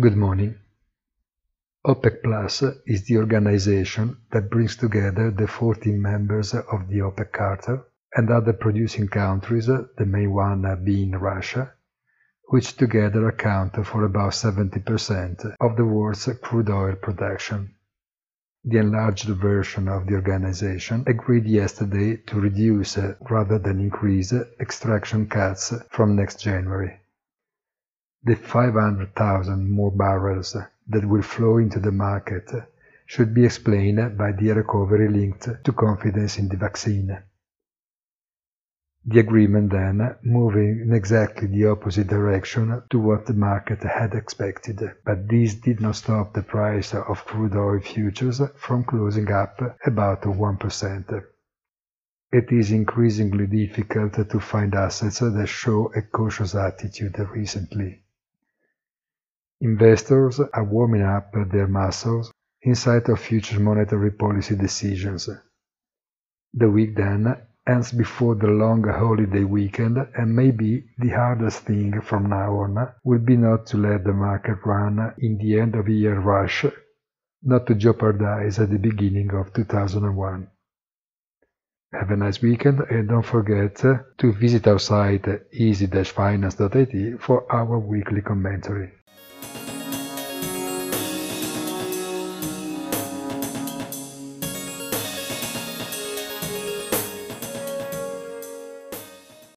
Good morning. OPEC Plus is the organization that brings together the 14 members of the OPEC Charter and other producing countries, the main one being Russia, which together account for about 70% of the world's crude oil production. The enlarged version of the organization agreed yesterday to reduce rather than increase extraction cuts from next January. The 500,000 more barrels that will flow into the market should be explained by the recovery linked to confidence in the vaccine. The agreement then moving in exactly the opposite direction to what the market had expected, but this did not stop the price of crude oil futures from closing up about 1%. It is increasingly difficult to find assets that show a cautious attitude recently. Investors are warming up their muscles in sight of future monetary policy decisions. The week then ends before the long holiday weekend and maybe the hardest thing from now on will be not to let the market run in the end of year rush, not to jeopardize at the beginning of 2001. Have a nice weekend and don't forget to visit our site easy-finance.it for our weekly commentary.